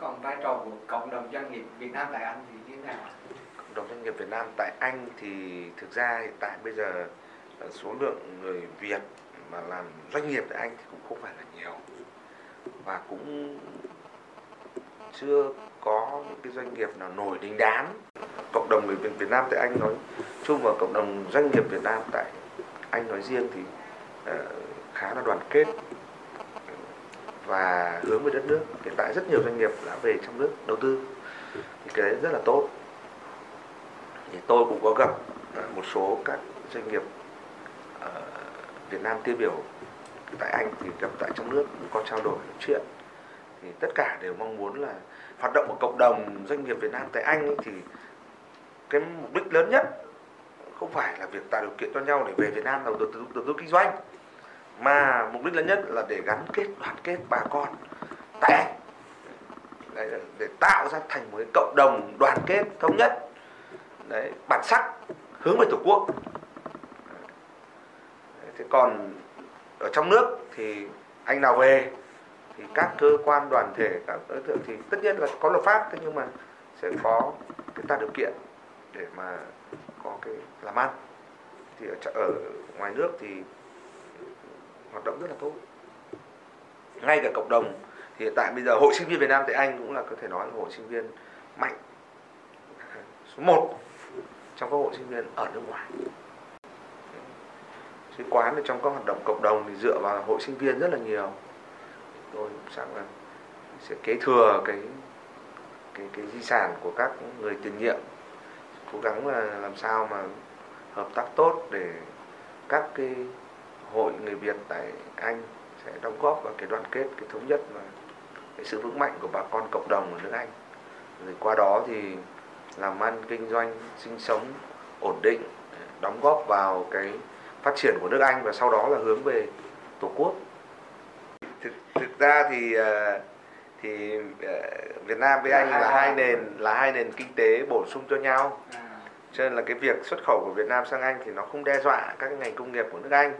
Còn vai trò của cộng đồng doanh nghiệp Việt Nam tại Anh thì như thế nào cộng đồng doanh nghiệp Việt Nam tại Anh thì thực ra hiện tại bây giờ số lượng người Việt mà làm doanh nghiệp tại Anh thì cũng không phải là nhiều. Và cũng chưa có những cái doanh nghiệp nào nổi đình đám. Cộng đồng người Việt, Nam tại Anh nói chung và cộng đồng doanh nghiệp Việt Nam tại Anh nói riêng thì uh, khá là đoàn kết và hướng về đất nước. Hiện tại rất nhiều doanh nghiệp đã về trong nước đầu tư. Thì cái đấy rất là tốt. Thì tôi cũng có gặp à, một số các doanh nghiệp ờ, Việt Nam tiêu biểu tại Anh thì gặp tại trong nước, cũng có trao đổi, nói chuyện. Thì tất cả đều mong muốn là hoạt động của cộng đồng doanh nghiệp Việt Nam tại Anh thì cái mục đích lớn nhất không phải là việc tạo điều kiện cho nhau để về Việt Nam đầu tư đầu tư kinh doanh mà mục đích lớn nhất là để gắn kết đoàn kết bà con. Tại anh. Đấy, để tạo ra thành một cái cộng đồng đoàn kết thống nhất. Đấy bản sắc hướng về tổ quốc. Đấy, thế còn ở trong nước thì anh nào về thì các cơ quan đoàn thể các đối tượng thì tất nhiên là có luật pháp thế nhưng mà sẽ có cái tạo điều kiện để mà có cái làm ăn. Thì ở, ở ngoài nước thì hoạt động rất là tốt. Ngay cả cộng đồng, hiện tại bây giờ hội sinh viên Việt Nam tại Anh cũng là có thể nói là hội sinh viên mạnh. Số 1 trong các hội sinh viên ở nước ngoài. Sứ quán thì trong các hoạt động cộng đồng thì dựa vào hội sinh viên rất là nhiều. Tôi sẵn là sẽ kế thừa cái cái cái di sản của các người tiền nhiệm. Cố gắng là làm sao mà hợp tác tốt để các cái hội người Việt tại Anh sẽ đóng góp vào cái đoàn kết cái thống nhất và cái sự vững mạnh của bà con cộng đồng ở nước Anh. Rồi qua đó thì làm ăn kinh doanh sinh sống ổn định đóng góp vào cái phát triển của nước Anh và sau đó là hướng về tổ quốc. Thực, thực ra thì ờ, thì ờ, Việt Nam với Anh là hai nền là hai nền kinh tế bổ sung cho nhau. À, cho nên là cái việc xuất khẩu của Việt Nam sang Anh thì nó không đe dọa các cái ngành công nghiệp của nước Anh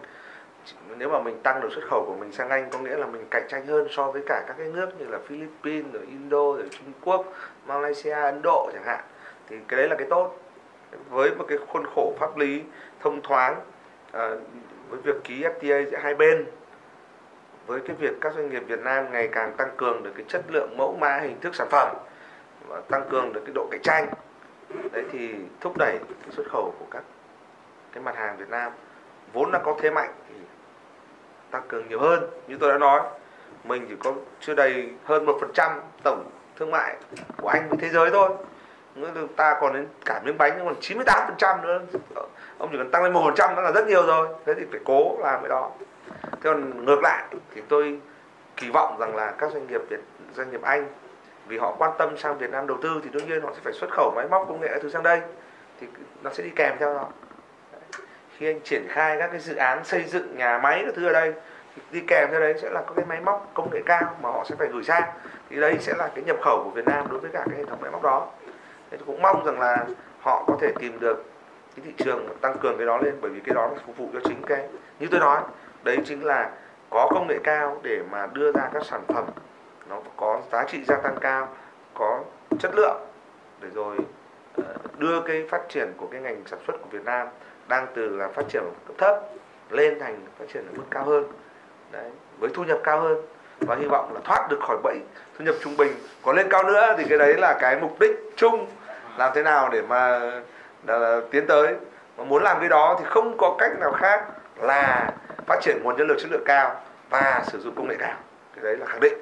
nếu mà mình tăng được xuất khẩu của mình sang Anh có nghĩa là mình cạnh tranh hơn so với cả các cái nước như là Philippines rồi Indo rồi Trung Quốc Malaysia Ấn Độ chẳng hạn. Thì cái đấy là cái tốt. Với một cái khuôn khổ pháp lý thông thoáng à, với việc ký FTA giữa hai bên với cái việc các doanh nghiệp Việt Nam ngày càng tăng cường được cái chất lượng mẫu mã hình thức sản phẩm và tăng cường được cái độ cạnh tranh đấy thì thúc đẩy cái xuất khẩu của các cái mặt hàng Việt Nam. Vốn đã có thế mạnh thì tăng cường nhiều hơn. Như tôi đã nói, mình chỉ có chưa đầy hơn một phần trăm tổng thương mại của anh với thế giới thôi. Nghĩa ta còn đến cả miếng bánh còn 98 phần trăm nữa. Ông chỉ cần tăng lên một phần trăm đó là rất nhiều rồi. Thế thì phải cố làm cái đó. Thế còn ngược lại thì tôi kỳ vọng rằng là các doanh nghiệp Việt, doanh nghiệp Anh, vì họ quan tâm sang Việt Nam đầu tư thì đương nhiên họ sẽ phải xuất khẩu máy móc công nghệ thứ sang đây, thì nó sẽ đi kèm theo đó khi anh triển khai các cái dự án xây dựng nhà máy các thứ ở đây, thì đi kèm theo đấy sẽ là các cái máy móc công nghệ cao mà họ sẽ phải gửi sang. Thì đây sẽ là cái nhập khẩu của Việt Nam đối với cả cái hệ thống máy móc đó. Thế tôi cũng mong rằng là họ có thể tìm được cái thị trường tăng cường cái đó lên, bởi vì cái đó là phục vụ cho chính cái, như tôi nói, đấy chính là có công nghệ cao để mà đưa ra các sản phẩm nó có giá trị gia tăng cao, có chất lượng để rồi ờ, đưa cái phát triển của cái ngành sản xuất của Việt Nam đang từ là phát triển ở cấp thấp lên thành phát triển ở mức cao hơn. Đấy với thu nhập cao hơn. Và hy vọng là thoát được khỏi bẫy thu nhập trung bình. Còn lên cao nữa thì cái đấy là cái mục đích chung. Làm thế nào để mà là, là tiến tới. Mà muốn làm cái đó thì không có cách nào khác là phát triển nguồn nhân lực chất lượng cao và sử dụng công nghệ cao. Cái đấy là khẳng định.